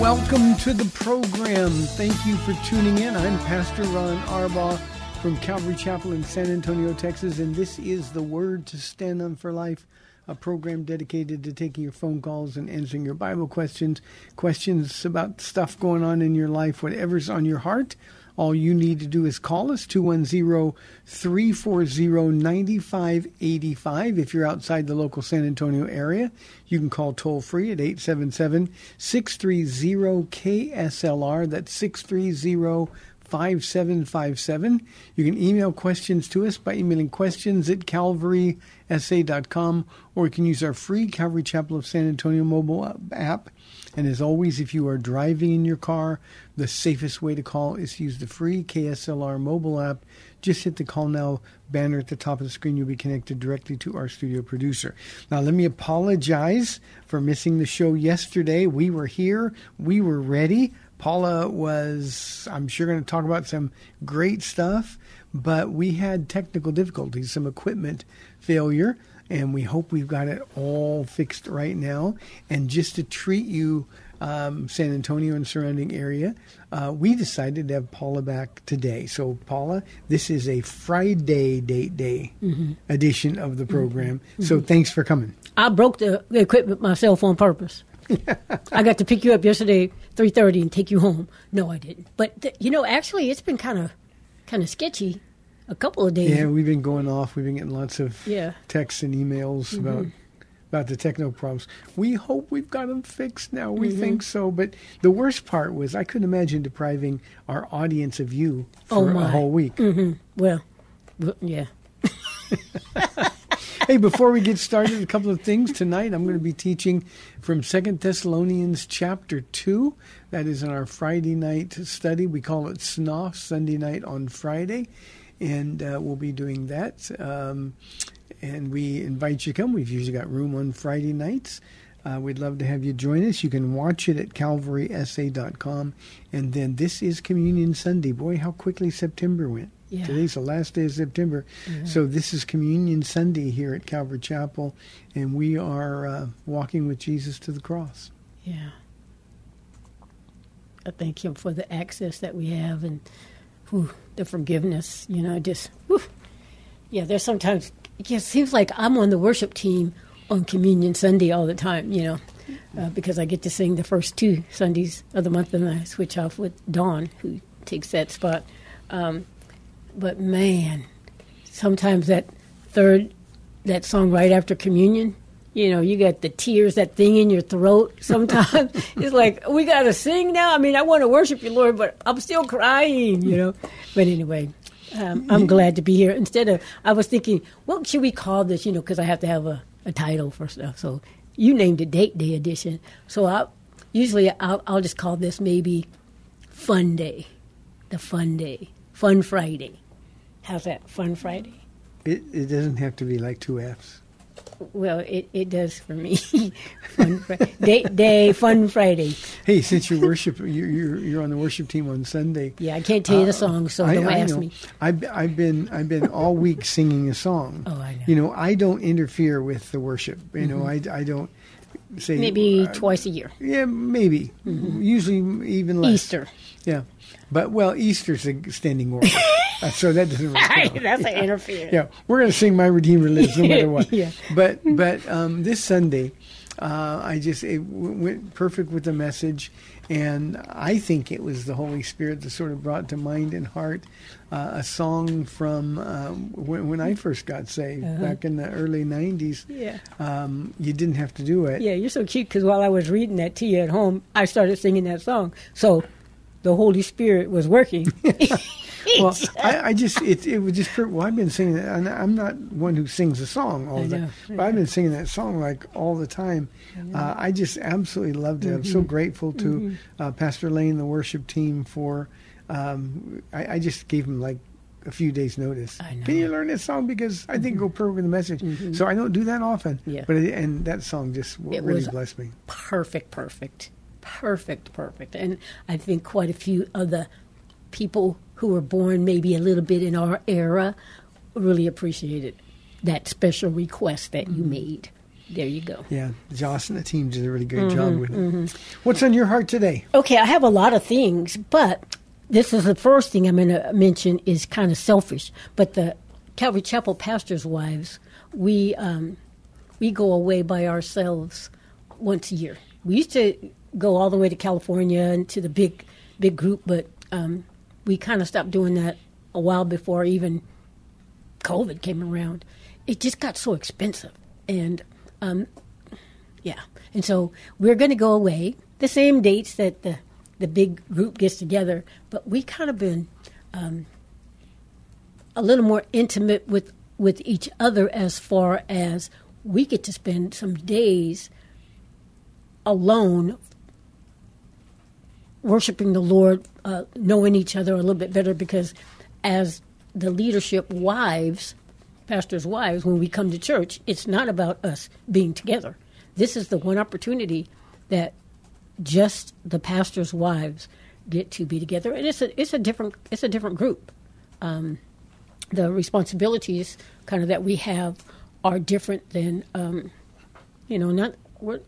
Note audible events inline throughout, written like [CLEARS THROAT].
Welcome to the program. Thank you for tuning in. I'm Pastor Ron Arbaugh from Calvary Chapel in San Antonio, Texas, and this is the Word to Stand on for Life, a program dedicated to taking your phone calls and answering your Bible questions, questions about stuff going on in your life, whatever's on your heart. All you need to do is call us 210 340 9585. If you're outside the local San Antonio area, you can call toll free at 877 630 KSLR. That's 630 5757. You can email questions to us by emailing questions at calvarysa.com or you can use our free Calvary Chapel of San Antonio mobile app. And as always, if you are driving in your car, the safest way to call is to use the free KSLR mobile app. Just hit the call now banner at the top of the screen. You'll be connected directly to our studio producer. Now, let me apologize for missing the show yesterday. We were here, we were ready. Paula was, I'm sure, going to talk about some great stuff, but we had technical difficulties, some equipment failure, and we hope we've got it all fixed right now. And just to treat you, um, San Antonio and surrounding area, uh, we decided to have Paula back today. So, Paula, this is a Friday date day edition of the program. So, thanks for coming. I broke the, the equipment myself on purpose. [LAUGHS] I got to pick you up yesterday, three thirty, and take you home. No, I didn't. But th- you know, actually, it's been kind of kind of sketchy. A couple of days. Yeah, we've been going off. We've been getting lots of Yeah. Mm-hmm. texts and emails about about the techno problems. We hope we've got them fixed now. We Mm-hmm. think so. But the worst part was I couldn't imagine depriving our audience of you Oh, for a whole week. Mm-hmm. Well, yeah. [LAUGHS] hey, before we get started, a couple of things tonight. I'm going to be teaching from Second Thessalonians chapter two. That is in our Friday night study. We call it SNOF Sunday night on Friday, and uh, we'll be doing that. Um, and we invite you to come. We've usually got room on Friday nights. Uh, we'd love to have you join us. You can watch it at calvarysa.com. And then this is Communion Sunday. Boy, how quickly September went. Yeah. Today's the last day of September. So this is Communion Sunday here at Calvary Chapel, and we are uh, walking with Jesus to the cross. Yeah. I thank Him for the access that we have and whew, the forgiveness. You know, just whew. yeah. There's sometimes it just seems like I'm on the worship team on Communion Sunday all the time. You know, uh, because I get to sing the first two Sundays of the month, and I switch off with Dawn, who takes that spot. Um, but man, sometimes that third that song right after communion you know you got the tears that thing in your throat [LAUGHS] sometimes. It's like we got to sing now? I mean i want to worship you lord but i'm still crying you know. But anyway um, i'm glad to be here. Instead of i was thinking what should we call this you know because i have to have a, a title for stuff. So you named it date day edition. So i usually I'll, I'll just call this maybe fun day the fun day fun friday. How's that fun friday? It, it doesn't have to be like two F's. Well, it, it does for me. [LAUGHS] fun fri- day, day, fun Friday. Hey, since you worship, you're, you're you're on the worship team on Sunday. Yeah, I can't tell you the song, so Uh, I, don't I ask know. me. I've I've been I've been all week singing a song. Oh, I know. You know, I don't interfere with the worship. You know, I I don't say Mm-hmm. Maybe uh, twice a year. Yeah, maybe. Usually even less. Easter. Yeah, but well, Easter's a standing order, Uh, [LAUGHS] [LAUGHS] so that doesn't really. That's an interference. Yeah, we're going to sing "My Redeemer Lives" no matter what. [LAUGHS] Yeah. But but um, this Sunday, uh, I just it w- went perfect with the message, and I think it was the Holy Spirit that sort of brought to mind and heart uh, a song from um, when, when I first got saved back in the early '90s. Uh-huh. Yeah. Um, you didn't have to do it. Yeah, you're so cute because while I was reading that to you at home, I started singing that song. So the Holy Spirit was working. [LAUGHS] Well, I, I just it it was just well I've been singing it and I'm not one who sings a song all the time, but I've been singing that song like all the time. Uh, I just absolutely loved it. I'm Mm-hmm. so grateful to uh, Pastor Lane, the worship team for. Um, I, I just gave him like a few days notice. I know. Mm-hmm. Can you learn this song because I think it'll go perfect with the message. So I don't do that often. Yeah. But it, and that song just It really blessed me. perfect, perfect, perfect, perfect. And I think quite a few of the people who were born maybe a little bit in our era really appreciated that special request that you made. There you go. Yeah, Josh and the team did a really great Mm-hmm, job with it. What's on your heart today? Okay, I have a lot of things, but this is the first thing I'm going to mention is kind of selfish. But the Calvary Chapel pastors' wives, we um, we go away by ourselves once a year. We used to go all the way to California and to the big big group, but um, we kind of stopped doing that a while before even COVID came around. It just got so expensive, and um, yeah. And so we're going to go away the same dates that the the big group gets together, but we kind of been um, a little more intimate with with each other as far as we get to spend some days alone worshiping the Lord, uh, knowing each other a little bit better because as the leadership wives, pastors' wives, when we come to church, it's not about us being together. This is the one opportunity that just the pastors' wives get to be together, and it's a it's a different it's a different group. Um, the responsibilities kind of that we have are different than um, you know not we're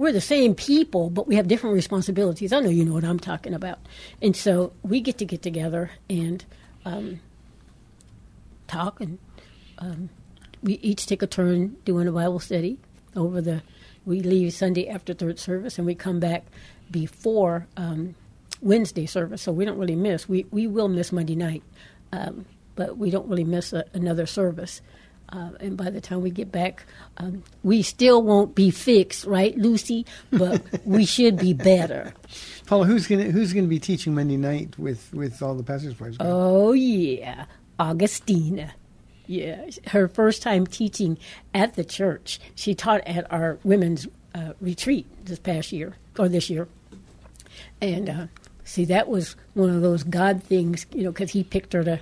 we're the same people but we have different responsibilities. I know you know what i'm talking about. And so we get to get together and um, talk and um, we each take a turn doing a bible study over the we leave sunday after third service and we come back before um, wednesday service. So we don't really miss we, we will miss monday night um, but we don't really miss a, another service uh, and by the time we get back, um, we still won't be fixed, right, Lucy? But [LAUGHS] we should be better. Paula, who's gonna who's gonna be teaching Monday night with with all the pastors' wives? Oh yeah, Augustina. Yeah, her first time teaching at the church. She taught at our women's uh, retreat this past year or this year, and uh, see that was one of those God things, you know, because He picked her to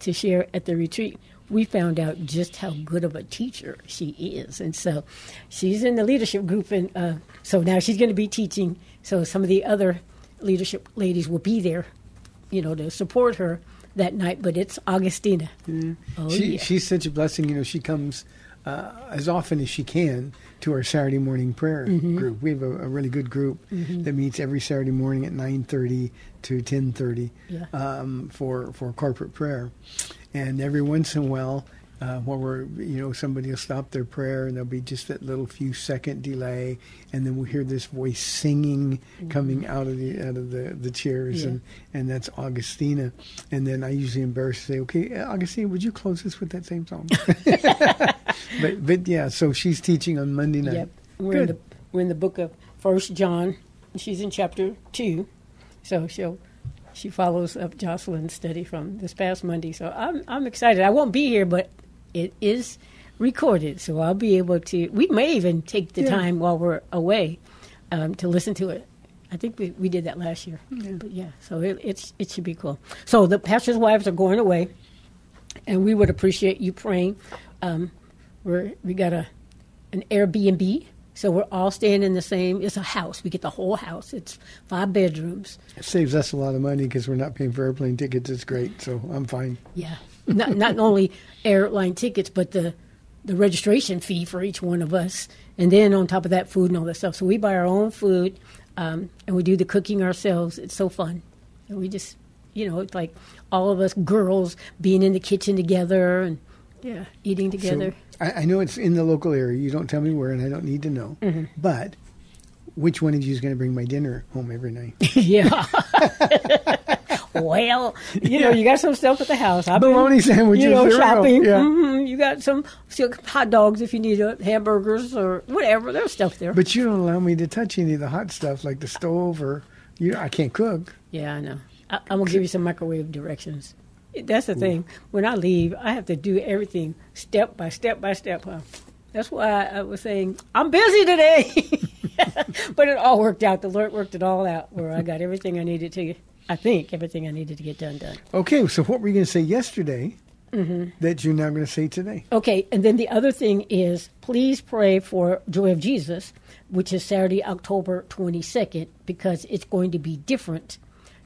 to share at the retreat. We found out just how good of a teacher she is, and so she's in the leadership group, and uh, so now she's going to be teaching. So some of the other leadership ladies will be there, you know, to support her that night. But it's Augustina. Oh she, yeah. She's such a blessing. You know, she comes uh, as often as she can to our Saturday morning prayer Mm-hmm. group. We have a, a really good group that meets every Saturday morning at nine thirty to ten thirty Yeah. um, for for corporate prayer. And every once in a while, uh, while we're you know somebody will stop their prayer and there'll be just that little few second delay, and then we'll hear this voice singing coming out of the out of the the chairs, Yeah. and and that's Augustina. And then I usually embarrassed to say, okay, uh, Augustina, would you close this with that same song? [LAUGHS] but but yeah, so she's teaching on Monday night. Yep. We're in the we're in the book of First John. She's in chapter two, so she'll she follows up Jocelyn's study from this past Monday. So I'm I'm excited. I won't be here, but it is recorded, so I'll be able to. We may even take the Yeah. time while we're away um, to listen to it. I think we, we did that last year, but yeah. So it it's, it should be cool. So the pastors' wives are going away, and we would appreciate you praying. Um, we're we got a an Airbnb. So we're all staying in the same. It's a house. We get the whole house. It's five bedrooms. It saves us a lot of money because we're not paying for airplane tickets. It's great, so I'm fine. Yeah, not not only airline tickets, but the the registration fee for each one of us, and then on top of that, food and all that stuff. So we buy our own food, um, and we do the cooking ourselves. It's so fun, and we just, you know, it's like all of us girls being in the kitchen together and yeah, eating together. So I, I know it's in the local area. You don't tell me where, and I don't need to know. Mm-hmm. But which one of you is going to bring my dinner home every night? [LAUGHS] yeah. well, you know, you got some stuff at the house. I've Bologna sandwiches, You know, shopping. Yeah. hmm You got some, hot dogs if you need it, hamburgers or whatever. There's stuff there. But you don't allow me to touch any of the hot stuff like the stove or you. I can't cook. yeah, I know. I, I'm gonna give you some microwave directions. That's the thing. When I leave, I have to do everything step by step by step. Huh? That's why I was saying I'm busy today. [LAUGHS] but it all worked out. The Lord worked it all out where I got everything I needed to. I think everything I needed to get done done. Okay, so what were you going to say yesterday Mm-hmm. that you're now going to say today? Okay, and then the other thing is please pray for Joy of Jesus, which is Saturday, October 22nd, because it's going to be different.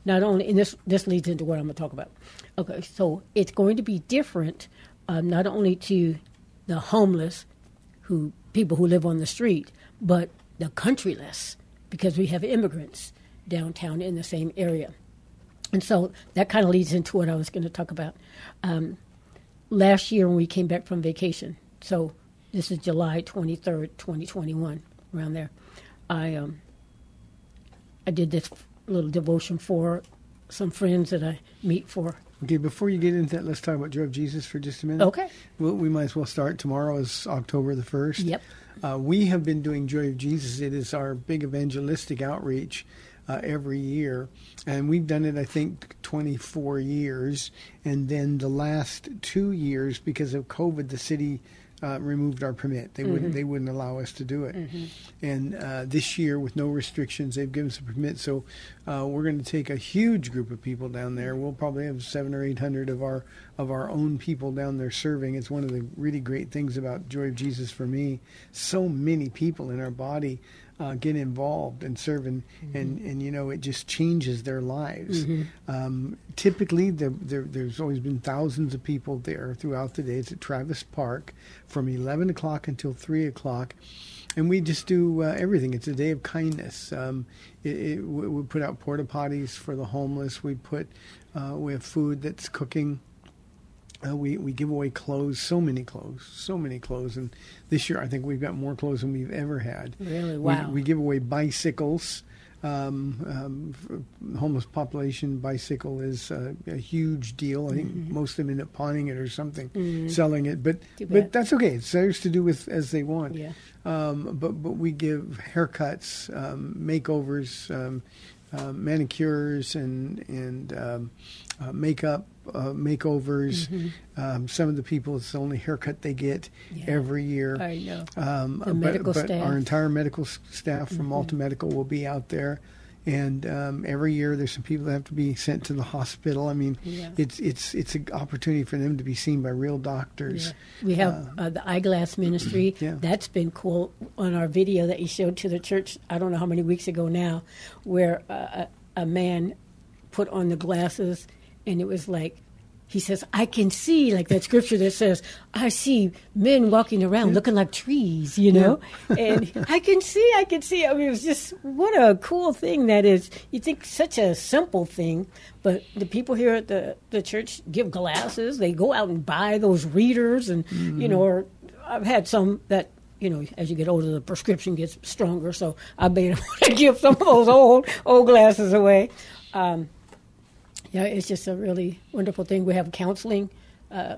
Not only, and this, this leads into what I'm going to talk about. Okay, so it's going to be different, um, not only to the homeless, who people who live on the street, but the countryless, because we have immigrants downtown in the same area. And so that kind of leads into what I was going to talk about. Um, last year when we came back from vacation, so this is July 23rd, 2021, around there, I um, I did this little devotion for some friends that I meet for. Okay, before you get into that, let's talk about Joy of Jesus for just a minute. Okay. Well, we might as well start. Tomorrow is October the 1st. Yep. Uh, we have been doing Joy of Jesus. It is our big evangelistic outreach uh, every year. And we've done it, I think, 24 years. And then the last two years, because of COVID, the city uh, removed our permit. They wouldn't. They wouldn't allow us to do it. And uh, this year, with no restrictions, they've given us a permit. So uh, we're going to take a huge group of people down there. We'll probably have seven or eight hundred of our of our own people down there serving. It's one of the really great things about Joy of Jesus for me. So many people in our body uh, get involved and serve, and, and, and you know it just changes their lives. Um, typically, there, there, there's always been thousands of people there throughout the day. It's at Travis Park from 11 o'clock until 3 o'clock. And we just do uh, everything. It's a day of kindness. Um, it, it, we, we put out porta potties for the homeless. We put uh, we have food that's cooking. Uh, we we give away clothes, so many clothes, so many clothes, and this year I think we've got more clothes than we've ever had. Really? We- Wow. We, give away bicycles. Um, um, homeless population bicycle is uh, a huge deal. I think most of them end up pawning it or something, selling it. But but that's okay. It's theirs to do with as they want. Yeah. Um, but but we give haircuts, um, makeovers, um, uh, manicures, and and um, uh, makeup uh, makeovers. Um, some of the people, it's the only haircut they get Mm-hmm. Yeah. every year. I know. Um, The but, medical but staff. Mm-hmm. our entire medical staff from Alta Medical will be out there. And um, every year, there's some people that have to be sent to the hospital. I mean, Yeah. it's it's it's an opportunity for them to be seen by real doctors. Yeah. We have uh, the eyeglass ministry. [CLEARS THROAT] Yeah. That's been cool on our video that you showed to the church. I don't know how many weeks ago now, where uh, a, a man put on the glasses, and it was like. He says, I can see, like that scripture that says, I see men walking around looking like trees, you know? and [LAUGHS] I can see, I can see. I mean, it was just, what a cool thing that is. You think such a simple thing, but the people here at the, the church give glasses. They go out and buy those readers, and, you know, or I've had some that you know, as you get older, the prescription gets stronger. So I made able to give some of those old old glasses away. Um, yeah, it's just a really wonderful thing. We have counseling uh,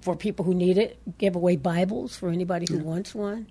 for people who need it. Give away Bibles for anybody who wants one.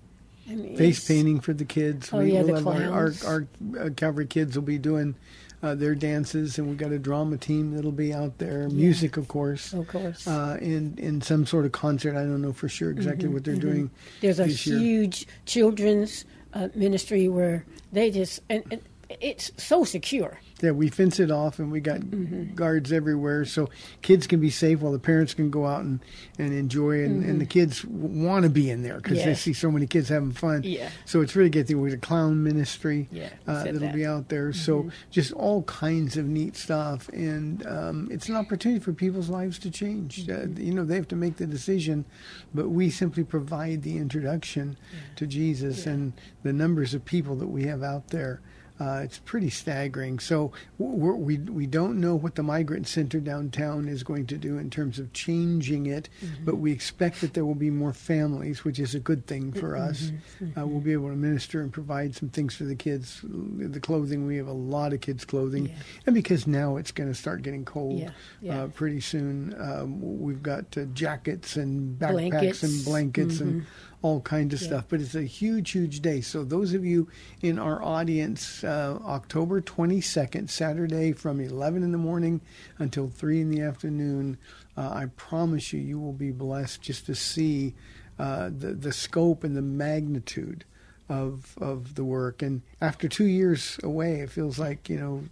I mean, face painting for the kids. Oh, yeah, the have our, our, our uh, Calvary kids will be doing uh, their dances, and we've got a drama team that'll be out there. Music, of course, Of course. uh, in in some sort of concert. I don't know for sure exactly what they're doing. Mm-hmm, There's a year. huge children's uh, ministry where they just and, and it's so secure. Yeah, we fence it off and we got Mm-hmm. guards everywhere so kids can be safe while the parents can go out and, and enjoy. And, and the kids want to be in there because they Mm-hmm. See so many kids having fun. Yeah. So it's really good. There was a clown ministry Yeah, uh, that'll that. Mm-hmm. be out there. So just all kinds of neat stuff. And um, it's an opportunity for people's lives to change. Mm-hmm. Uh, you know, they have to make the decision, but we simply provide the introduction to Jesus and the numbers of people that we have out there. Uh, it's pretty staggering. So we're, we we don't know what the migrant center downtown is going to do in terms of changing it, but we expect that there will be more families, which is a good thing for us. Uh, we'll be able to minister and provide some things for the kids. The clothing we have a lot of kids clothing, Yeah. and because now it's going to start getting cold Yeah, yeah. Uh, pretty soon. Um, we've got uh, jackets and backpacks Blankets. and blankets and all kinds of Yeah. stuff. But it's a huge, huge day. So those of you in our audience, uh, October 22nd, Saturday from 11 in the morning until 3 in the afternoon, uh, I promise you, you will be blessed just to see uh, the, the scope and the magnitude of of the work. And after two years away, it feels like you know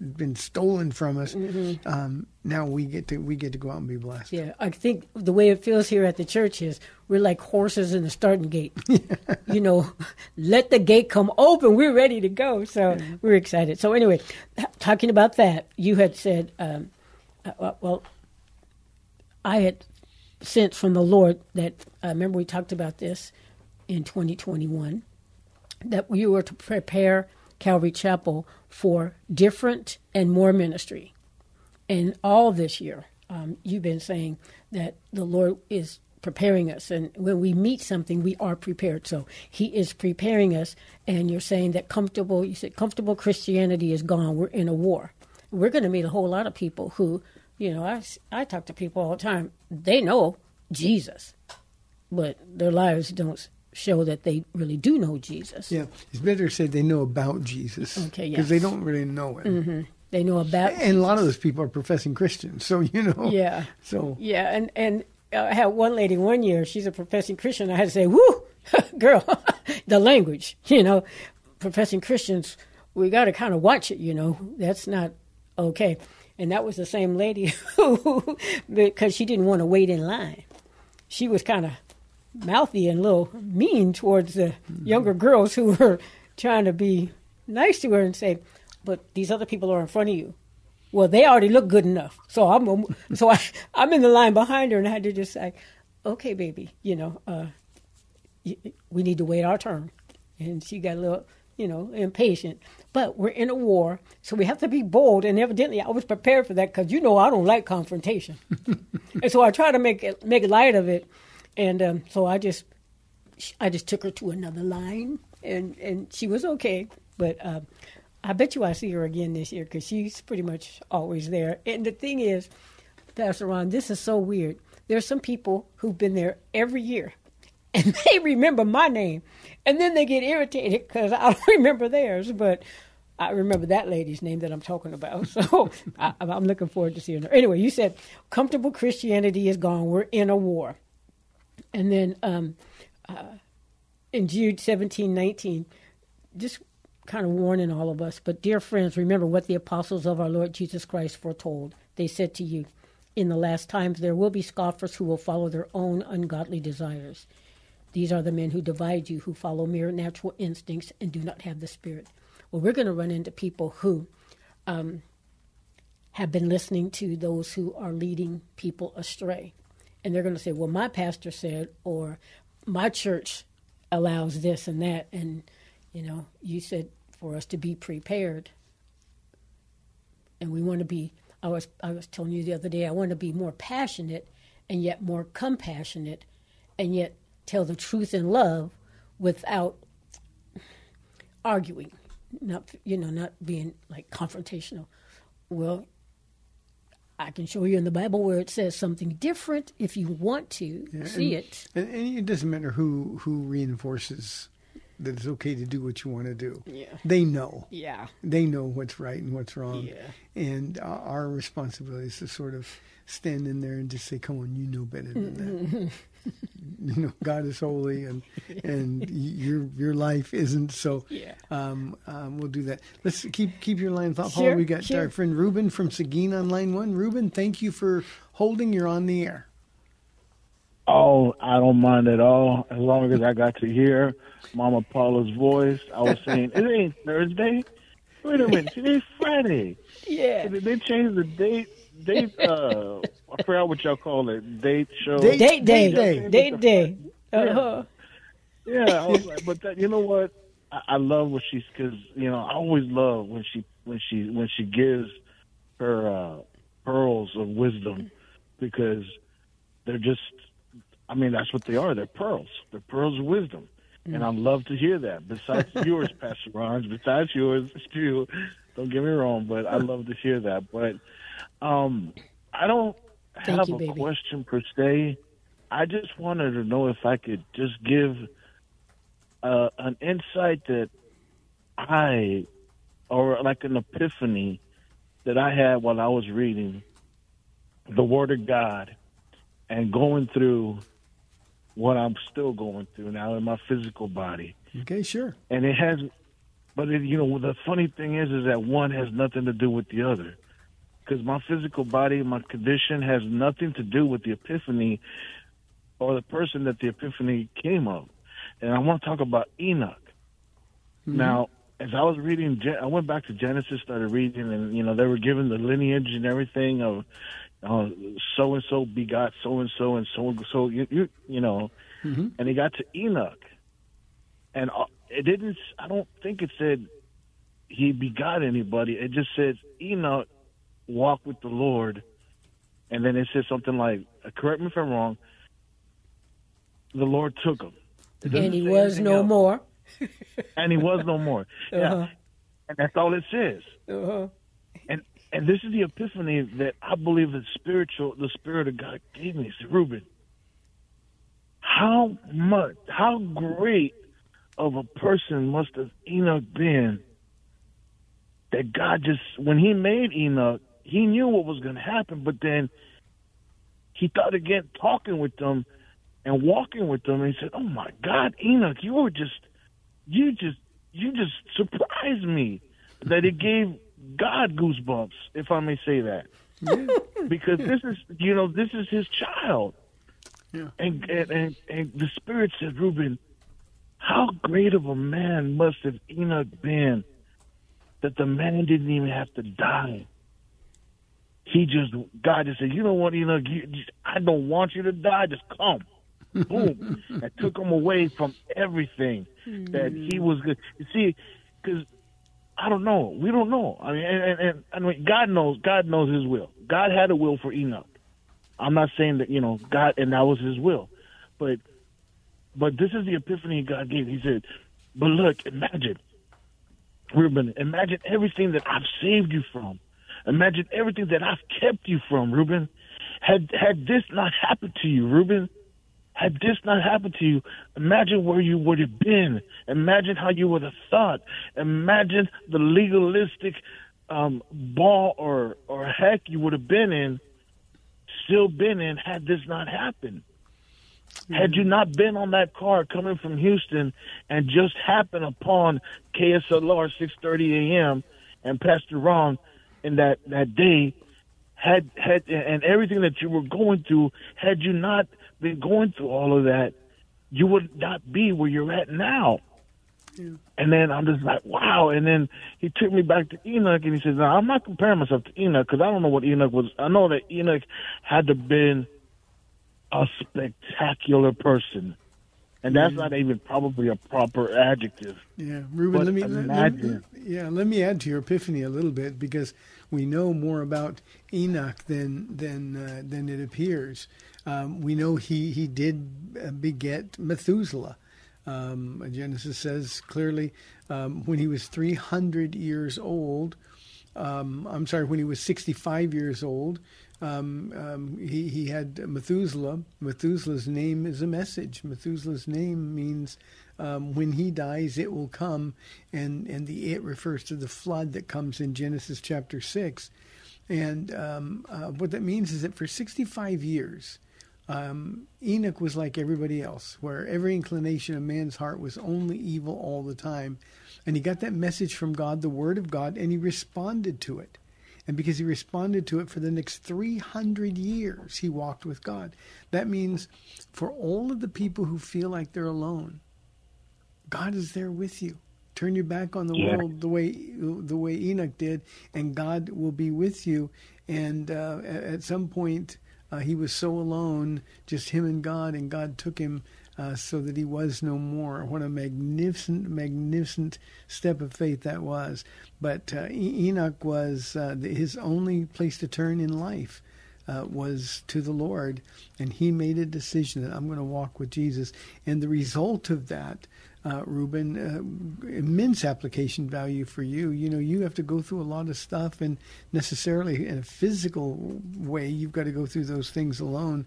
been stolen from us. Um, now we get to we get to go out and be blessed. Yeah, I think the way it feels here at the church is we're like horses in the starting gate. [LAUGHS] you know, let the gate come open. We're ready to go. So we're excited. So anyway, talking about that, you had said, um, uh, well, I had sensed from the Lord that I remember we talked about this in 2021 that you were to prepare Calvary Chapel for different and more ministry. And all this year, um, you've been saying that the Lord is preparing us. And when we meet something, we are prepared. So He is preparing us. And you're saying that comfortable, you said comfortable Christianity is gone. We're in a war. We're going to meet a whole lot of people who, you know, I, I talk to people all the time. They know Jesus, but their lives don't show that they really do know Jesus. Yeah, it's better said they know about Jesus. Okay, Because yeah. they don't really know him. They know about And a lot of those people are professing Christians. So, you know. Yeah. [LAUGHS] So, Yeah, and and uh, I had one lady one year. She's a professing Christian. I had to say, "Woo, [LAUGHS] girl, [LAUGHS] the language." You know, professing Christians, we got to kind of watch it. You know, that's not okay. And that was the same lady who, because she didn't want to wait in line. She was kind of mouthy and a little mean towards the younger girls who were trying to be nice to her and say, "But these other people are in front of you." Well, they already look good enough, so I'm so I I'm in the line behind her, and I had to just say, "Okay, baby, you know, uh, y- we need to wait our turn." And she got a little, you know, impatient. But we're in a war, so we have to be bold. And evidently, I was prepared for that because you know I don't like confrontation, [LAUGHS] and so I try to make it, make light of it. And um, so I just I just took her to another line, and and she was okay. But um, I bet you I see her again this year because she's pretty much always there. And the thing is, Pastor Ron, this is so weird. There's some people who've been there every year, [LAUGHS] and they remember my name, and then they get irritated because I don't [LAUGHS] remember theirs, but. I remember that lady's name that I'm talking about, [LAUGHS] so I, I'm looking forward to seeing her. Anyway, you said comfortable Christianity is gone. We're in a war, and then um, in Jude 17, 19, just kind of warning all of us. But, dear friends, remember what the apostles of our Lord Jesus Christ foretold. They said to you, In the last times there will be scoffers who will follow their own ungodly desires. These are the men who divide you, who follow mere natural instincts and do not have the Spirit. Well, we're going to run into people who um, have been listening to those who are leading people astray. And they're going to say, well, my pastor said, or my church allows this and that. And, you know, you said for us to be prepared. And we want to be, I was, I was telling you the other day, I want to be more passionate and yet more compassionate and yet tell the truth in love without arguing, not, you know, not being like confrontational. Well, I can show you in the Bible where it says something different if you want to see and- it. And, and it doesn't matter who who reinforces that it's okay to do what you want to do. Yeah. They know. Yeah. They know what's right and what's wrong. Yeah. And our responsibility is to sort of stand in there and just say, "Come on, you know better than that." [LAUGHS] you know, God is holy, and and your your life isn't. So, Yeah. um, um, we'll do that. Let's keep keep your line thought, Paul. We got sure. our friend Ruben from Seguin on line one. Ruben, thank you for holding. You're on the air. Oh, I don't mind at all. As long as I got to hear Mama Paula's voice. I was saying, it ain't Thursday. Wait a [LAUGHS] minute, today's Friday. Yeah. Did they change the date? Date, uh, I forgot what y'all call it. Date show. Date- Date day. day. Date day. Uh-huh. Yeah, I was like, but that, you know what? I, I love what she's because you know I always love when she when she when she gives her uh, pearls of wisdom because they're just I mean that's what they are. They're pearls. They're pearls of wisdom, and I love to hear that. Besides [LAUGHS] yours, Pastor Ron, besides yours, [LAUGHS] too. Don't get me wrong, but I love to hear that. But um, I don't Thank have you, a baby. question per se. I just wanted to know if I could just give uh, an insight that I, or like an epiphany that I had while I was reading the Word of God and going through what I'm still going through now in my physical body. Okay, sure. And it has, but it, you know, the funny thing is, is that one has nothing to do with the other. Because my physical body, my condition has nothing to do with the epiphany or the person that the epiphany came of. And I want to talk about Enoch. Mm-hmm. Now, as I was reading, I went back to Genesis, started reading, and you know they were given the lineage and everything of so and so begot so and so and so and so. You you, you know, and he got to Enoch, and uh, it didn't. I don't think it said he begot anybody. It just said Enoch walked with the Lord, and then it says something like, uh, correct me if I'm wrong. The Lord took him. It doesn't And he was no else. more. and he was no more. [LAUGHS] Yeah, and that's all it says. Uh-huh. And and this is the epiphany that I believe the spiritual, the spirit of God gave me. Said, Reuben, how much, how great of a person must have Enoch been that God just, when he made Enoch, he knew what was going to happen, but then he thought again talking with them and walking with them, and he said, "Oh my God, Enoch, you were just, you just, you just surprised me that it gave God goosebumps, if I may say that, because this is, you know, this is his child." Yeah. And, and and and the spirit said, Reuben, how great of a man must have Enoch been that the man didn't even have to die. He just God just said, you know what, Enoch, you, I don't want you to die. Just come, [LAUGHS] boom, and took him away from everything that he was good. You see, because I don't know, we don't know. I mean, and, and, and I mean, God knows. God knows His will. God had a will for Enoch. I'm not saying that you know God, and that was His will, but but this is the epiphany God gave. He said, "But look, imagine, Reuben, imagine everything that I've saved you from. Imagine everything that I've kept you from, Reuben. Had had this not happened to you, Reuben, had this not happened to you, imagine where you would have been. Imagine how you would have thought. Imagine the legalistic um, ball or or heck you would have been in, still been in, had this not happened. Had you not been on that car coming from Houston and just happened upon KSLR 6:30 a.m. and Pastor Ron in that that day, had had and everything that you were going through, had you not been going through all of that, you would not be where you're at now. And then I'm just like, wow. And then he took me back to Enoch, and he says, "No, I'm not comparing myself to Enoch because I don't know what Enoch was. I know that Enoch had to been a spectacular person, and that's not even probably a proper adjective. Yeah, Ruben. Let me let- let, yeah, let me add to your epiphany a little bit because we know more about Enoch than than uh, than it appears. Um, we know he he did uh, beget Methuselah. Um, Genesis says clearly um, when he was 300 years old. Um, I'm sorry, when he was 65 years old, um, um, he, he had Methuselah. Methuselah's name is a message. Methuselah's name means um, when he dies, it will come, and and the it refers to the flood that comes in Genesis chapter six, and um, uh, what that means is that for 65 years, um, Enoch was like everybody else, where every inclination of man's heart was only evil all the time, and he got that message from God, the Word of God, and he responded to it. And because he responded to it for the next 300 years, he walked with God. That means for all of the people who feel like they're alone, God is there with you. Turn your back on the Yeah. world the way the way Enoch did, and God will be with you. And uh, at at some point, uh, he was so alone, just him and God, and God took him uh, so that he was no more. What a magnificent, magnificent step of faith that was. But uh, Enoch was uh, the, his only place to turn in life. Uh, was to the Lord, and he made a decision that I'm going to walk with Jesus. And the result of that, uh, Reuben, uh, immense application value for you. You know, you have to go through a lot of stuff, and necessarily in a physical way, you've got to go through those things alone.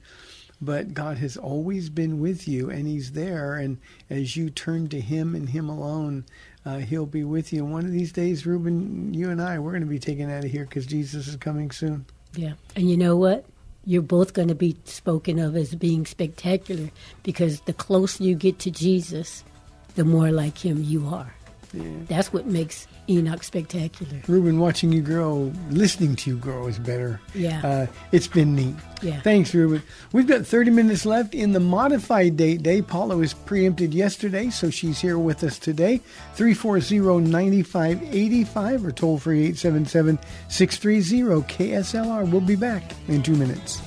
But God has always been with you, and He's there. And as you turn to Him and Him alone, uh, He'll be with you. And one of these days, Ruben, you and I, we're going to be taken out of here because Jesus is coming soon. Yeah. And you know what? You're both going to be spoken of as being spectacular because the closer you get to Jesus, the more like him you are. That's what makes Enoch spectacular. Reuben, watching you grow, listening to you grow is better. Yeah. Uh, it's been neat. Yeah. Thanks, Reuben. We've got 30 minutes left in the modified date day. Paula was preempted yesterday, so she's here with us today. 340-9585 or toll free 877-630 KSLR. We'll be back in two minutes.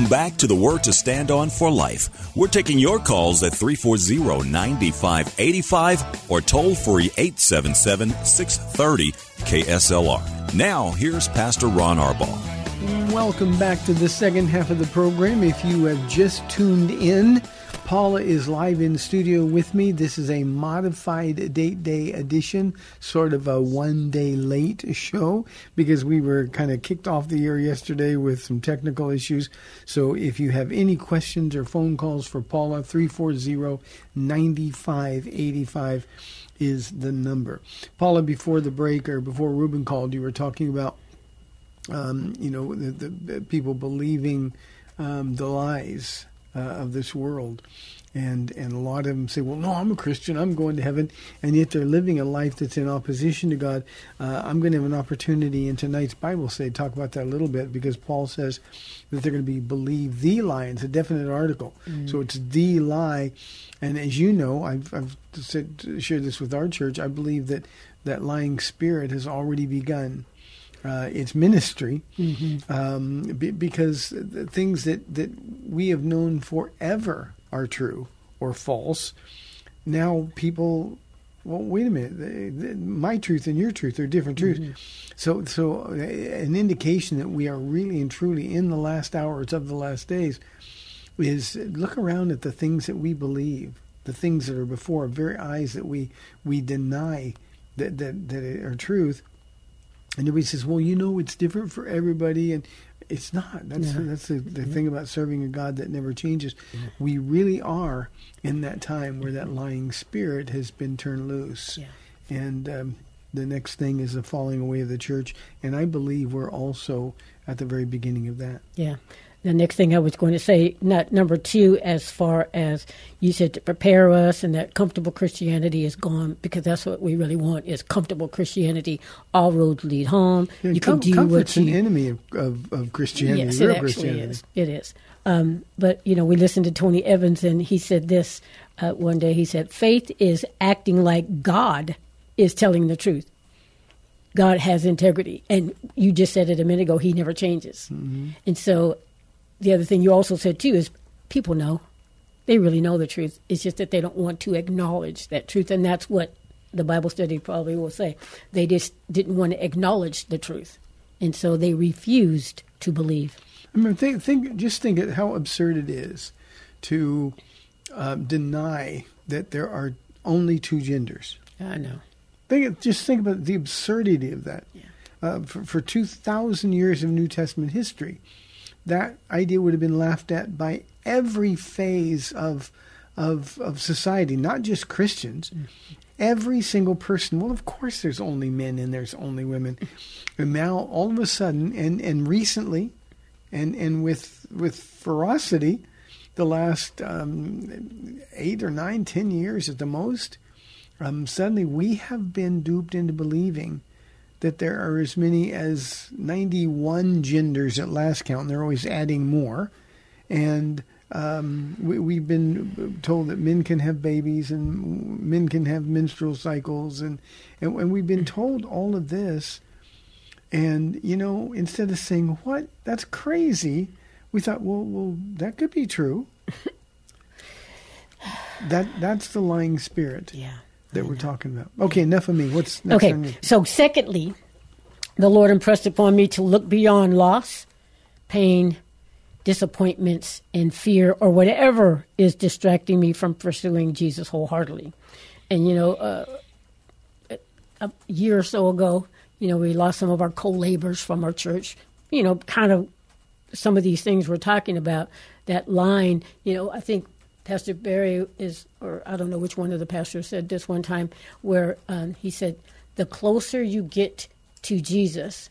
Welcome back to the Word to Stand On for Life. We're taking your calls at 340 9585 or toll free 877 630 KSLR. Now, here's Pastor Ron Arbaugh. Welcome back to the second half of the program. If you have just tuned in, Paula is live in studio with me. This is a modified date day edition, sort of a one day late show because we were kind of kicked off the air yesterday with some technical issues. So if you have any questions or phone calls for Paula, 340 9585 is the number. Paula, before the break or before Ruben called, you were talking about um, you know, the, the, people believing um, the lies uh, of this world. And, and a lot of them say, well, no, I'm a Christian. I'm going to heaven. And yet they're living a life that's in opposition to God. Uh, I'm going to have an opportunity in tonight's Bible study to talk about that a little bit because Paul says that they're going to be believe the lie. It's a definite article. So it's the lie. And as you know, I've, I've said, shared this with our church. I believe that that lying spirit has already begun uh, its ministry um, be, because the things that, that we have known forever are true or false. Now people, well, wait a minute, the- the- my truth and your truth are different truths. So, so uh, an indication that we are really and truly in the last hours of the last days is look around at the things that we believe, the things that are before our very eyes that we we deny that that that are truth. And everybody says, "Well, you know, it's different for everybody," and it's not. That's Yeah. that's the, the thing about serving a God that never changes. We really are in that time where that lying spirit has been turned loose, Yeah. and um, the next thing is the falling away of the church. And I believe we're also at the very beginning of that. Yeah. The next thing I was going to say, not number two, as far as you said to prepare us, and that comfortable Christianity is gone because that's what we really want is comfortable Christianity. All roads lead home. Yeah, you com- can do comfort's what you an enemy of, of, of Christianity. Yes, it actually is. It is. Um, but you know, we listened to Tony Evans, and he said this uh, one day. He said, "Faith is acting like God is telling the truth. God has integrity, and you just said it a minute ago. He never changes. And so, the other thing you also said too is people know, they really know the truth. It's just that they don't want to acknowledge that truth, and that's what the Bible study probably will say. They just didn't want to acknowledge the truth, and so they refused to believe. I mean, think, think, just think at how absurd it is to uh, deny that there are only two genders. I know. Think, just think about the absurdity of that. Yeah. Uh, for, for 2,000 years of New Testament history, that idea would have been laughed at by every phase of, of, of society, not just Christians. Every single person, well, of course, there's only men and there's only women. And now, all of a sudden, and, and recently, and, and with, with ferocity, the last um, eight or nine, ten years at the most, um, suddenly we have been duped into believing that there are as many as 91 genders at last count, and they're always adding more. And um, we, we've been told that men can have babies and men can have menstrual cycles, and, and, and we've been told all of this. And, you know, instead of saying, what, that's crazy, we thought, well, well, that could be true. [LAUGHS] that That's the lying spirit Yeah. That we're talking about. Okay, enough of me. What's next Okay, so secondly, the Lord impressed upon me to look beyond loss, pain, disappointments, and fear, or whatever is distracting me from pursuing Jesus wholeheartedly. And, you know, uh, a year or so ago, you know, we lost some of our co laborers from our church, you know, kind of some of these things we're talking about. That line, you know, I think Pastor Barry is, or I don't know which one of the pastors said this one time, where um, he said, the closer you get to Jesus,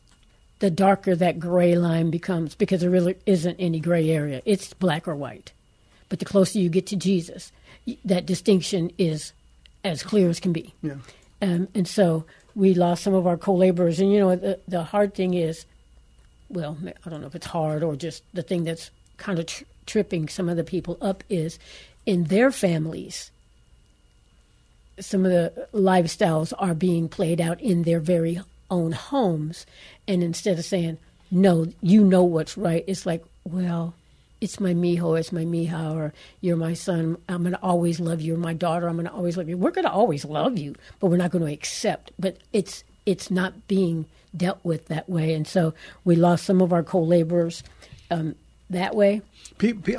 the darker that gray line becomes because there really isn't any gray area. It's black or white. But the closer you get to Jesus, that distinction is as clear as can be. Yeah. Um, and so we lost some of our co-laborers. And you know, the, the hard thing is, well, I don't know if it's hard or just the thing that's kind of tr- tripping some of the people up is in their families. Some of the lifestyles are being played out in their very own homes, and instead of saying, "No, you know what's right," it's like, "Well, it's my mijo, it's my mija, or you're my son. I'm going to always love you. Or my daughter, I'm going to always love you. We're going to always love you, but we're not going to accept. But it's it's not being dealt with that way, and so we lost some of our co-laborers um, that way.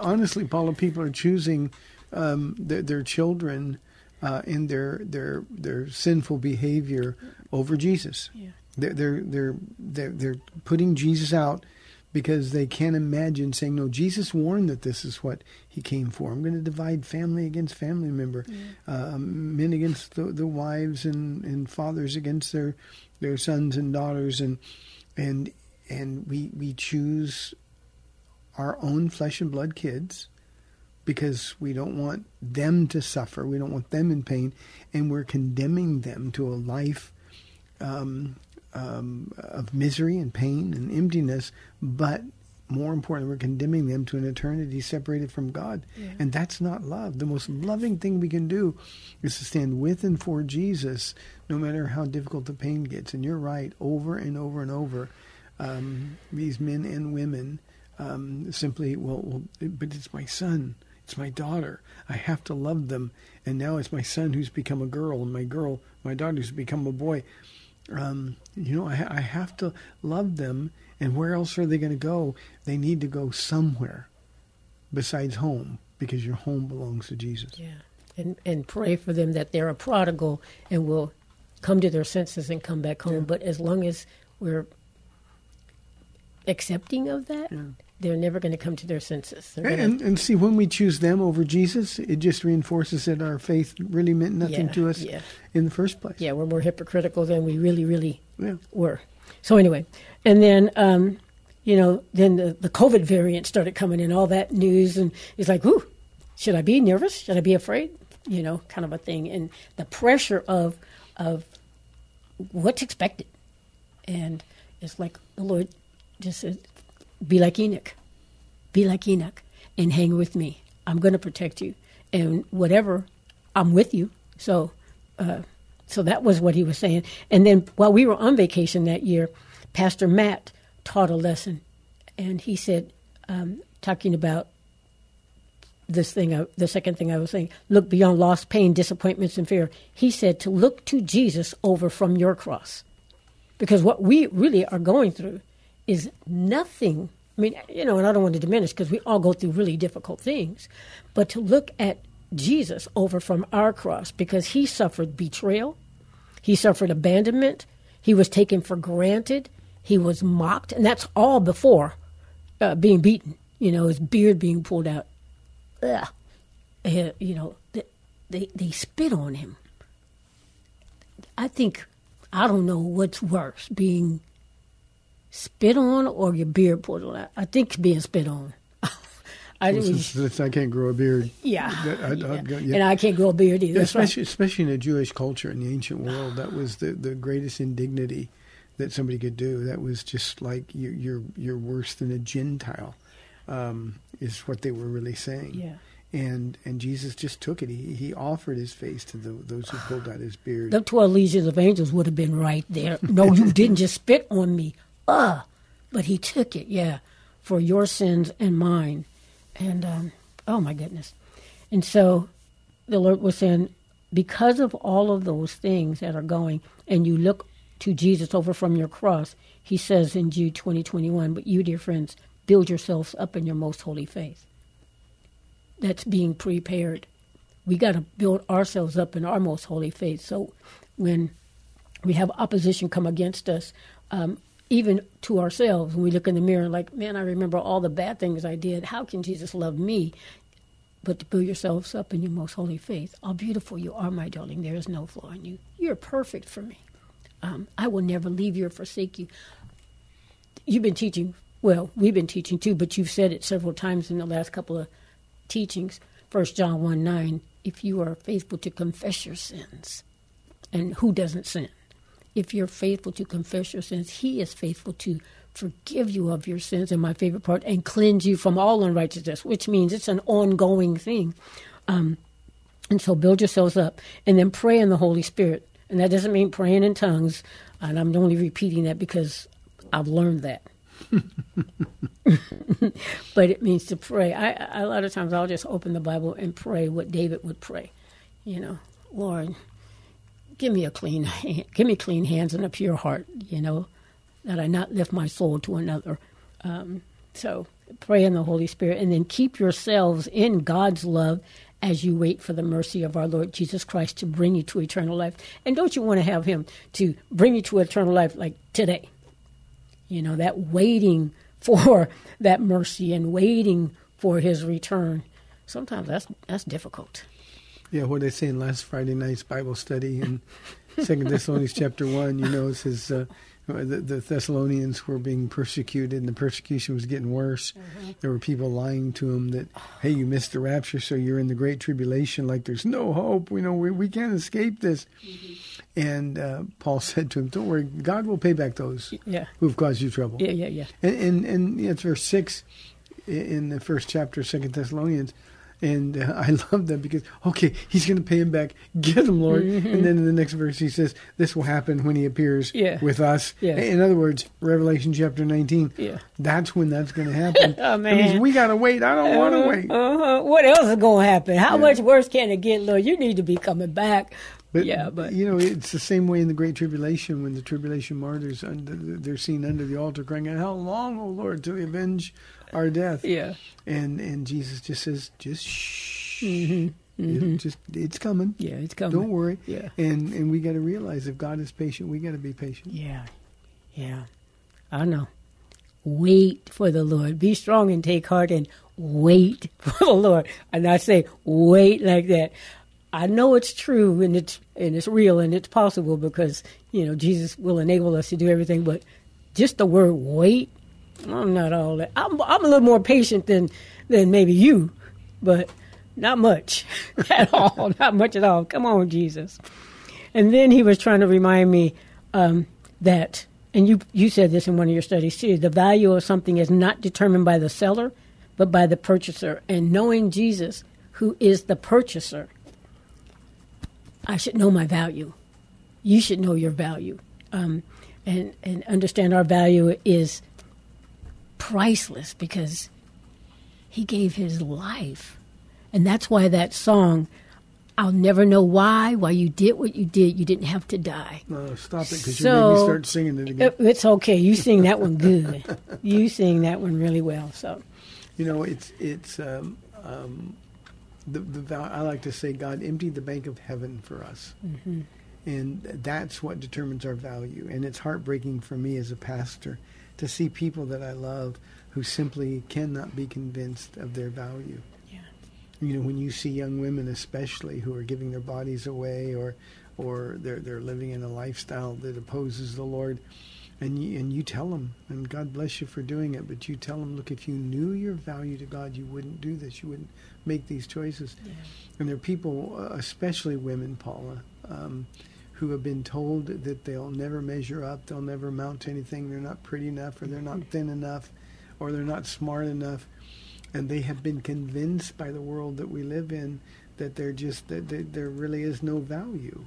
Honestly, Paula, people are choosing um, their, their children uh, in their their their sinful behavior over Jesus. Yeah. They're, they're they're they're they're putting Jesus out because they can't imagine saying, "No, Jesus warned that this is what He came for. I'm going to divide family against family member, um, men against the, the wives, and, and fathers against their their sons and daughters, and and and we we choose our own flesh and blood kids because we don't want them to suffer. We don't want them in pain, and we're condemning them to a life um, um, of misery and pain and emptiness. But more importantly, we're condemning them to an eternity separated from God, and that's not love. The most loving thing we can do is to stand with and for Jesus, no matter how difficult the pain gets. And you're right, over and over and over, um, these men and women um, simply, well, well, but it's my son, it's my daughter. I have to love them, and now it's my son who's become a girl, and my girl, my daughter who's become a boy. Um, you know, I, I have to love them, and where else are they going to go? They need to go somewhere besides home, because your home belongs to Jesus. Yeah, and and pray for them that they're a prodigal and will come to their senses and come back home. But as long as we're accepting of that, they're never going to come to their senses. They're And, and see, when we choose them over Jesus, it just reinforces that our faith really meant nothing Yeah, to us yeah. in the first place. yeah, we're more hypocritical than we really, really Yeah. were. So anyway, and then um, you know, then the, the COVID variant started coming in, all that news, and it's like, ooh, should I be nervous? Should I be afraid? You know, kind of a thing, and the pressure of of what's expected, and it's like the Lord just said, be like Enoch, be like Enoch, and hang with me. I'm going to protect you, and whatever, I'm with you. So. Uh, so that was what he was saying. And then while we were on vacation that year, Pastor Matt taught a lesson, and he said, um, talking about this thing, I, the second thing I was saying, look beyond loss, pain, disappointments, and fear. He said to look to Jesus over from your cross, because what we really are going through is nothing. I mean, you know, and I don't want to diminish because we all go through really difficult things, but to look at Jesus over from our cross because he suffered betrayal, he suffered abandonment, he was taken for granted, he was mocked, and that's all before uh, being beaten. You know, his beard being pulled out. Ugh. You know, they, they they spit on him. I think I don't know what's worse, being spit on or your beard pulled out. I think being spit on. [LAUGHS] I, Well, since, since I can't grow a beard. yeah, I- I- yeah. yeah. and I can't grow a beard either. That's right. especially especially in a Jewish culture in the ancient world, that was the, the greatest indignity that somebody could do. That was just like you, you're you're worse than a Gentile, um, is what they were really saying. Yeah. And and Jesus just took it. He he offered his face to the, those who pulled out his beard. The twelve legions of angels would have been right there. No, you didn't just spit on me. Uh, but he took it, yeah, for your sins and mine. And um, oh my goodness. And so the Lord was saying, because of all of those things that are going, and you look to Jesus over from your cross, he says in Jude twenty twenty one, but you, dear friends, build yourselves up in your most holy faith. That's being prepared we got to build ourselves up in our most holy faith. So when we have opposition come against us, um, even to ourselves, when we look in the mirror, like, man, I remember all the bad things I did. How can Jesus love me? But to build yourselves up in your most holy faith. How beautiful you are, my darling. There is no flaw in you. You're perfect for me. Um, I will never leave you or forsake you. You've been teaching, well, we've been teaching too, but you've said it several times in the last couple of teachings. First John 1 9, if you are faithful to confess your sins, and who doesn't sin? If you're faithful to confess your sins, he is faithful to forgive you of your sins, and my favorite part, and cleanse you from all unrighteousness, which means it's an ongoing thing. Um, and so build yourselves up and then pray in the Holy Spirit. And that doesn't mean praying in tongues. And I'm only repeating that because I've learned that. [LAUGHS] but it means to pray. I, I, a lot of times I'll just open the Bible and pray what David would pray. You know, Lord, give me a clean hand, [LAUGHS] give me clean hands and a pure heart. You know, that I not lift my soul to another. Um, so pray in the Holy Spirit, and then keep yourselves in God's love as you wait for the mercy of our Lord Jesus Christ to bring you to eternal life. And don't you want to have Him to bring you to eternal life like today? You know, that waiting [LAUGHS] for that mercy and waiting for His return. Sometimes that's that's difficult. Yeah, what they say in last Friday night's Bible study in [LAUGHS] Second Thessalonians chapter one, you know, it says uh, the, the Thessalonians were being persecuted, and the persecution was getting worse. There were people lying to them that, hey, you missed the rapture, so you're in the great tribulation. Like there's no hope. We know we, we can't escape this. And uh, Paul [LAUGHS] said to him, "Don't worry, God will pay back those Yeah. who've caused you trouble." Yeah, yeah, yeah. And and, and it's verse six in the first chapter, of Second Thessalonians, and uh, I [LAUGHS] love that because okay, he's going to pay him back. Get him, Lord. And then in the next verse, he says, "This will happen when he appears Mm-hmm. Yeah. with us." Yeah. In other words, Revelation chapter nineteen. Yeah. That's when that's going to happen. [LAUGHS] Oh, That means man. we got to wait. I don't want to wait. Uh-huh. What else is going to happen? How much worse can it get, Lord? You need to be coming back. But yeah, but you know, it's the same way in the Great Tribulation when the tribulation martyrs under, they're seen under the altar crying out, "How long, O Lord, till you avenge our death?" yeah, And and Jesus just says, "Just shh, Mm-hmm. It- just it's coming. yeah, it's coming. Don't worry." Yeah. And and we got to realize if God is patient, we got to be patient. Yeah, yeah. I know. Wait for the Lord. Be strong and take heart and wait [LAUGHS] for the Lord. And I say wait like that. I know it's true and it's and it's real and it's possible because you know Jesus will enable us to do everything. But just the word wait, I'm not all that. I'm I'm a little more patient than than maybe you, but not much [LAUGHS] at all. [LAUGHS] Not much at all. Come on, Jesus. And then he was trying to remind me um, that, and you you said this in one of your studies too. The value of something is not determined by the seller, but by the purchaser. And knowing Jesus, who is the purchaser, I should know my value. You should know your value, um, and and understand our value is priceless because he gave his life, and that's why that song. I'll never know why. Why you did what you did. You didn't have to die. No, stop it because you made me start singing it again. It- It's okay. You sing that one good. you sing that one really well. So You know, it's it's um, um, the, the I like to say God emptied the bank of heaven for us, and that's what determines our value. And it's heartbreaking for me as a pastor to see people that I love who simply cannot be convinced of their value. Yeah. You know, when you see young women, especially who are giving their bodies away, or or they're they're living in a lifestyle that opposes the Lord, and you, and you tell them, and God bless you for doing it, but you tell them, look, if you knew your value to God, you wouldn't do this. You wouldn't make these choices. And there are people, uh, especially women, Paula, um, who have been told that they'll never measure up, they'll never amount to anything, they're not pretty enough, or they're not thin enough, or they're not smart enough, and they have been convinced by the world that we live in that they're just that that there really is no value.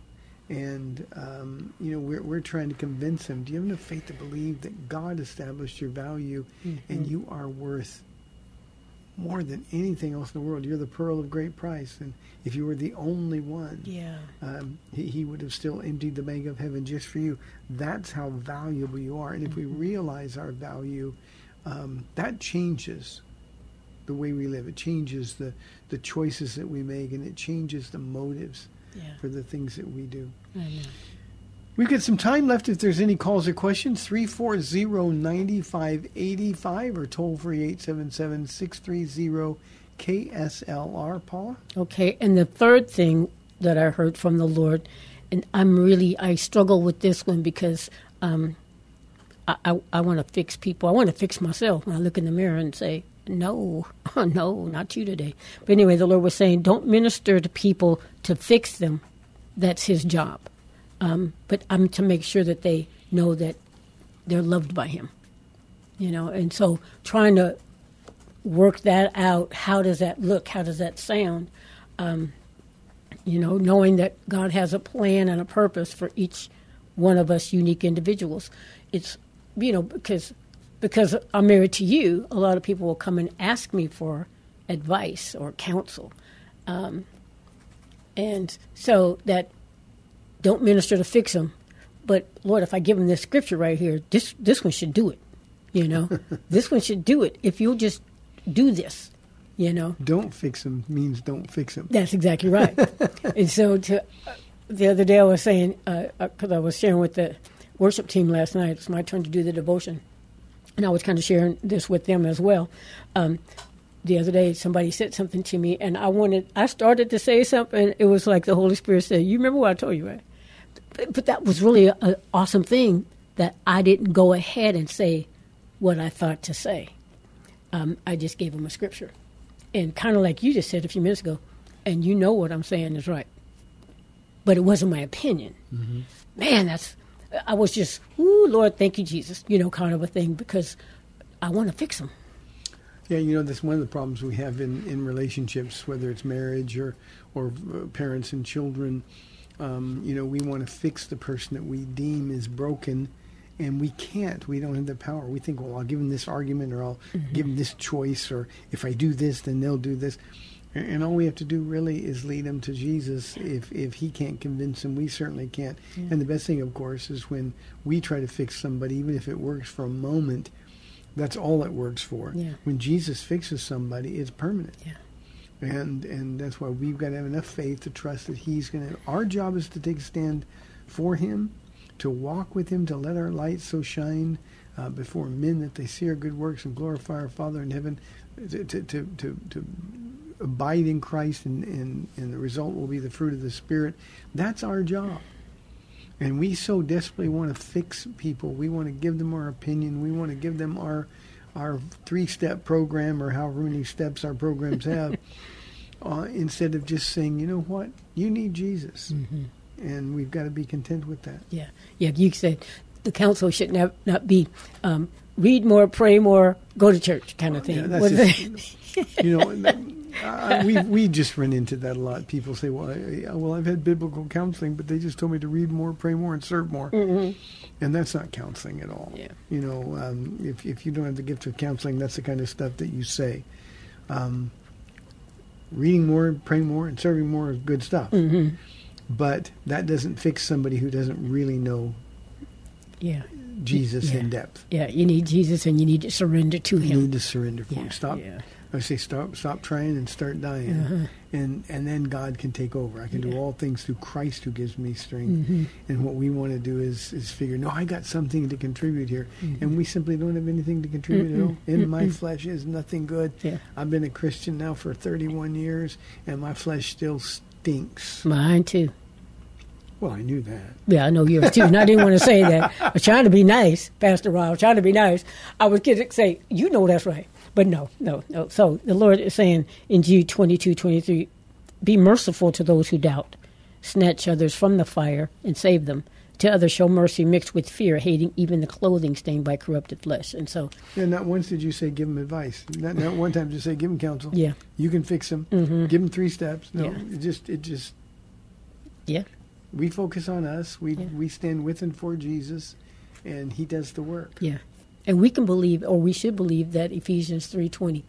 And um, you know we're we're trying to convince them. Do you have enough faith to believe that God established your value, and you are worth more than anything else in the world? You're the pearl of great price, and if you were the only one, Yeah. um, he, he would have still emptied the bank of heaven just for you. That's how valuable you are. And if we realize our value, um, that changes the way we live. It changes the, the choices that we make, and it changes the motives Yeah. for the things that we do. I know. We've got some time left if there's any calls or questions. 340 9585 or toll free 877 630 KSLR. Paula? Okay, and the third thing that I heard from the Lord, and I'm really I struggle with this one because um, I I, I want to fix people. I want to fix myself when I look in the mirror and say, "No, [LAUGHS] no, not you today." But anyway, the Lord was saying, "Don't minister to people to fix them. That's His job." Um, but I'm to make sure that they know that they're loved by Him. You know, and so trying to work that out. How does that look? How does that sound? Um, you know, knowing that God has a plan and a purpose for each one of us unique individuals. It's you know because because I'm married to you, a lot of people will come and ask me for advice or counsel, um, and so that don't minister to fix them. But Lord, if I give them this scripture right here, this this one should do it. You know, [LAUGHS] this one should do it. If you'll just do this, you know. Don't fix them means don't fix them. That's exactly right. [LAUGHS] and so, to uh, the other day, I was saying uh, uh, because I was sharing with the worship team last night. It's my turn to do the devotion, and I was kind of sharing this with them as well. Um, the other day, somebody said something to me, and I wanted. I started to say something. It was like the Holy Spirit said, "You remember what I told you, right?" But, but that was really an awesome thing that I didn't go ahead and say what I thought to say. Um, I just gave them a scripture, and kind of like you just said a few minutes ago, and you know what I'm saying is right, but it wasn't my opinion. Man, that's I was just, ooh, Lord, thank you, Jesus, you know, kind of a thing because I want to fix them. Yeah, you know that's one of the problems we have in, in relationships, whether it's marriage or or uh, parents and children. Um, you know, we want to fix the person that we deem is broken, and we can't. We don't have the power. We think, well, I'll give them this argument, or I'll give them this choice, or if I do this, then they'll do this. And, all we have to do really is lead them to Jesus. If if He can't convince them, we certainly can't. And the best thing, of course, is when we try to fix somebody, even if it works for a moment. That's all it works for. Yeah. When Jesus fixes somebody, it's permanent. Yeah. And and that's why we've got to have enough faith to trust that He's going to. Our job is to take a stand for Him, to walk with Him, to let our light so shine uh, before men that they see our good works and glorify our Father in heaven. To to to to, to abide in Christ, and, and and the result will be the fruit of the Spirit. That's our job. And we so desperately want to fix people. We want to give them our opinion. We want to give them our our three step program or however many steps our programs [LAUGHS] have. Uh, instead of just saying, you know what, you need Jesus, and we've got to be content with that. Yeah, yeah. You said the counsel should not not be um, read more, pray more, go to church kind of thing. Yeah, that's just- [LAUGHS] you know, uh, we we just run into that a lot. People say, "Well, I, well, I've had biblical counseling, but they just told me to read more, pray more, and serve more," and that's not counseling at all. Yeah. You know, um, if if you don't have the gift of counseling, that's the kind of stuff that you say. Um, reading more, praying more, and serving more is good stuff, mm-hmm. but that doesn't fix somebody who doesn't really know yeah, Jesus Yeah. in depth. yeah. You need Jesus, and you need to surrender to You Him. You need to surrender for Yeah, him. Stop yeah. I say stop stop trying and start dying, Uh-huh. and and then God can take over. I can do all things through Christ who gives me strength. Mm-hmm. And what we want to do is is figure, no, I got something to contribute here, Mm-hmm. and we simply don't have anything to contribute at all. In my flesh is nothing good. Yeah. I've been a Christian now for 31 years, and my flesh still stinks. Mine too. Well, I knew that. Yeah, I know yours too. And I didn't want to say that. [LAUGHS] I was trying to be nice, Pastor Ryle, trying to be nice. I was to say, you know that's right. But no, no, no. So the Lord is saying in Jude 22, 23, be merciful to those who doubt. Snatch others from the fire and save them. To others show mercy mixed with fear, hating even the clothing stained by corrupted flesh. And so, And not once did you say give them advice. Not, not one time did you say give them counsel. Yeah. You can fix him. Mm-hmm. Give them three steps. No, Yeah. it just it just yeah, we focus on us. We Yeah. we stand with and for Jesus, and He does the work. Yeah, and we can believe, or we should believe, that Ephesians three twenty.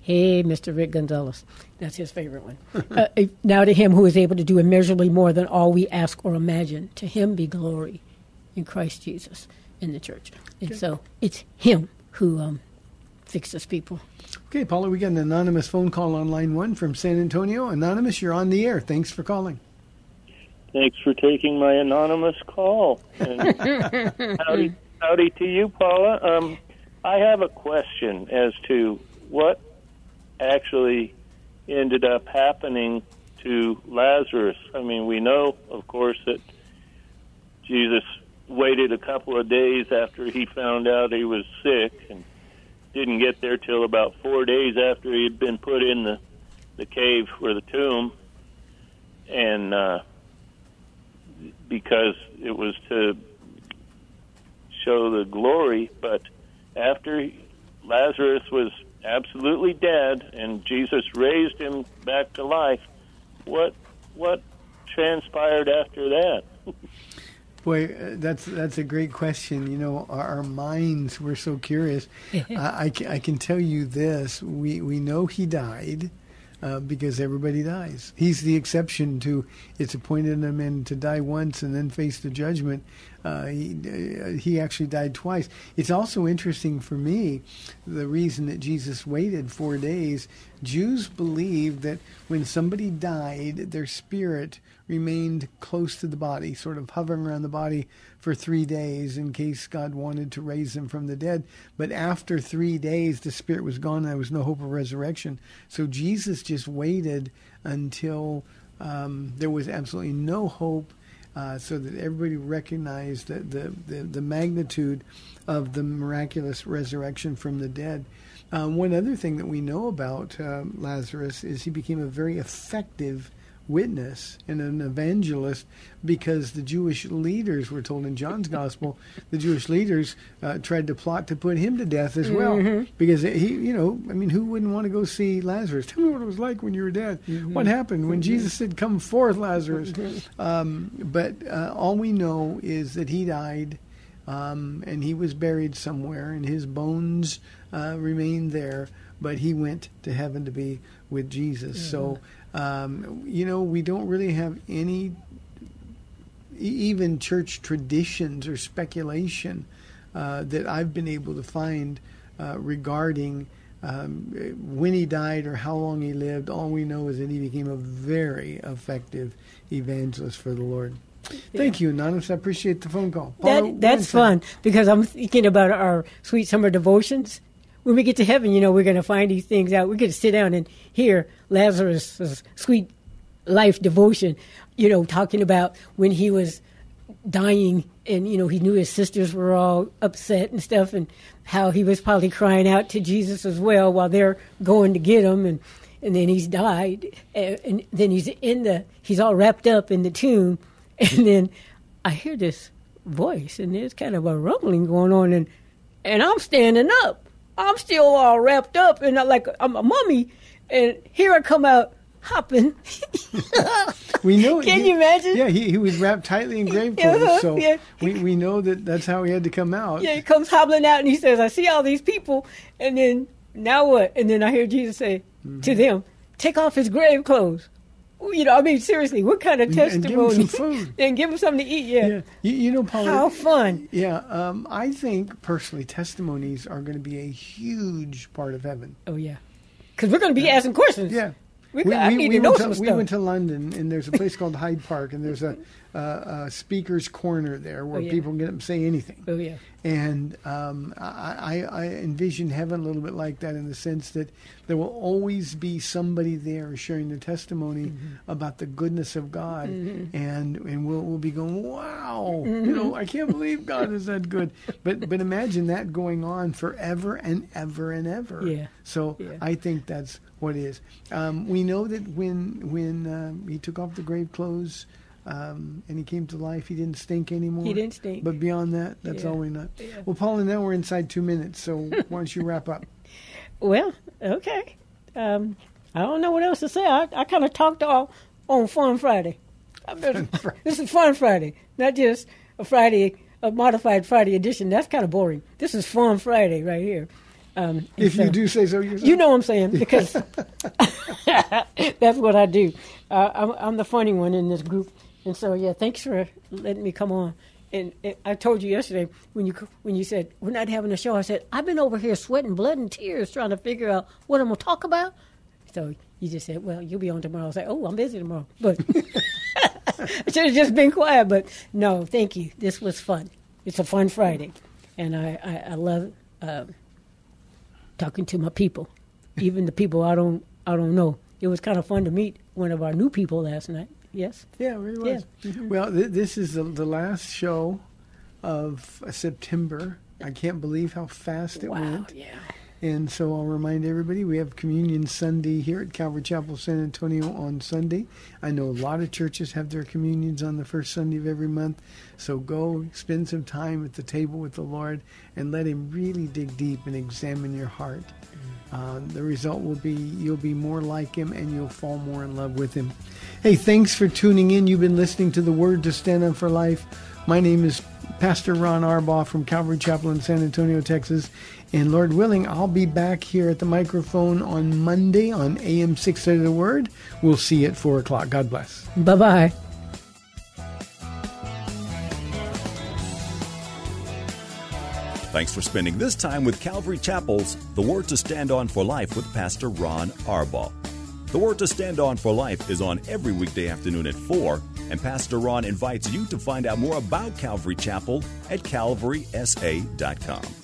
Hey, Mr. Rick Gonzalez, that's his favorite one. [LAUGHS] uh, now to him who is able to do immeasurably more than all we ask or imagine, to him be glory in Christ Jesus in the church. And so it's him who um, fixes people. Okay, Paula, we got an anonymous phone call on line one from San Antonio. Anonymous, you're on the air. Thanks for calling. Thanks for taking my anonymous call. And [LAUGHS] howdy, howdy to you, Paula. Um, I have a question as to what actually ended up happening to Lazarus. I mean, we know, of course, that Jesus waited a couple of days after he found out he was sick and didn't get there till about four days after he had been put in the, the cave or the tomb. And, uh, because it was to show the glory. But after Lazarus was absolutely dead and Jesus raised him back to life, what what transpired after that? [LAUGHS] Boy, uh, that's that's a great question. You know, our, our minds were so curious. [LAUGHS] I, I, I can tell you this: we we know he died uh, because everybody dies. He's the exception to it's appointed a man to die once and then face the judgment. Uh, he uh, he actually died twice. It's also interesting for me the reason that Jesus waited four days. Jews believed that when somebody died, their spirit remained close to the body, sort of hovering around the body for three days in case God wanted to raise him from the dead. But after three days, the spirit was gone and there was no hope of resurrection. So Jesus just waited until um, there was absolutely no hope. Uh, so that everybody recognized the, the, the, the magnitude of the miraculous resurrection from the dead. Um, one other thing that we know about uh, Lazarus is he became a very effective witness and an evangelist because the Jewish leaders were told in John's gospel the Jewish leaders uh, tried to plot to put him to death as well. Because he you know I mean who wouldn't want to go see Lazarus? Tell me what it was like when you were dead. What happened when Jesus said come forth Lazarus. Um, but uh, all we know is that he died um, and he was buried somewhere, and his bones uh, remained there. But he went to heaven to be with Jesus. So, um, you know, we don't really have any even church traditions or speculation uh, that I've been able to find uh, regarding um, when he died or how long he lived. All we know is that he became a very effective evangelist for the Lord. Thank you, Anonymous. I appreciate the phone call. Paula, That, that's fun because I'm thinking about our sweet summer devotions. When we get to heaven, you know, we're going to find these things out. We're going to sit down and hear Lazarus' sweet life devotion, you know, talking about when he was dying and, you know, he knew his sisters were all upset and stuff and how he was probably crying out to Jesus as well while they're going to get him. And, and then he's died. And, and then he's in the, he's all wrapped up in the tomb. [LAUGHS] And then I hear this voice, and there's kind of a rumbling going on, and and I'm standing up. I'm still all wrapped up, and I like I'm a mummy, and here I come out hopping. [LAUGHS] We know. [LAUGHS] Can he- you imagine? Yeah, he, he was wrapped tightly in grave [LAUGHS] clothes, so yeah. we, we know that that's how he had to come out. yeah, he comes hobbling out, and he says, "I see all these people," and then now what? And then I hear Jesus say Mm-hmm. to them, "Take off his grave clothes." You know, I mean, seriously, what kind of And- [LAUGHS] and give them some food. and give him something to eat. Yeah. Yeah, you, you know, Paula. How fun. Yeah, um, I think personally, testimonies are going to be a huge part of heaven. Oh yeah. because we're going to be asking questions. Yeah. We, I need to know went some to, stuff. we went to London, and there's a place called Hyde Park, and there's a, [LAUGHS] a, a speaker's corner there where Oh, yeah. people can get up and say anything. oh yeah. And um, I, I, envision heaven a little bit like that in the sense that there will always be somebody there sharing their testimony Mm-hmm. about the goodness of God, and and we'll, we'll be going, wow, Mm-hmm. you know, I can't believe God is that good. But but imagine that going on forever and ever and ever. Yeah. So Yeah. I think that's what it is. Um, we know that when when um, he took off the grave clothes. Um, and he came to life. He didn't stink anymore. He didn't stink. But beyond that, that's Yeah. all we know. Yeah. Well, Paula, now we're inside two minutes, so why [LAUGHS] don't you wrap up? Well, okay. Um, I don't know what else to say. I, I kind of talked all on [LAUGHS] Fun Friday. This is Fun Friday, not just a Friday, a modified Friday edition. That's kind of boring. This is Fun Friday right here. Um, If you do say so yourself. You know what I'm saying because [LAUGHS] that's what I do. Uh, I'm, I'm the funny one in this group, and so yeah, thanks for letting me come on. And, I told you yesterday when you when you said we're not having a show, I said I've been over here sweating blood and tears trying to figure out what I'm gonna talk about. So you just said, "Well, you'll be on tomorrow." I like, "Oh, I'm busy tomorrow," but [LAUGHS] I should have just been quiet. But no, thank you. This was fun. It's a fun Friday, and I I, I love. Uh, talking to my people, even the people I don't I don't know. It was kind of fun to meet one of our new people last night. Yes. Yeah, it really was. Well, th- this is the, the last show of uh, September. I can't believe how fast it Wow. went. Yeah. And so I'll remind everybody we have Communion Sunday here at Calvary Chapel San Antonio on Sunday. I know a lot of churches have their communions on the first Sunday of every month. So go spend some time at the table with the Lord and let Him really dig deep and examine your heart. Uh, the result will be you'll be more like Him and you'll fall more in love with Him. Hey, thanks for tuning in. You've been listening to the Word to Stand on for Life. My name is Pastor Ron Arbaugh from Calvary Chapel in San Antonio, Texas. And Lord willing, I'll be back here at the microphone on Monday on AM 630 The Word. We'll see you at 4 o'clock. God bless. Bye bye. Thanks for spending this time with Calvary Chapel's The Word to Stand On for Life with Pastor Ron Arbaugh. The Word to Stand On for Life is on every weekday afternoon at 4, and Pastor Ron invites you to find out more about Calvary Chapel at calvarysa.com.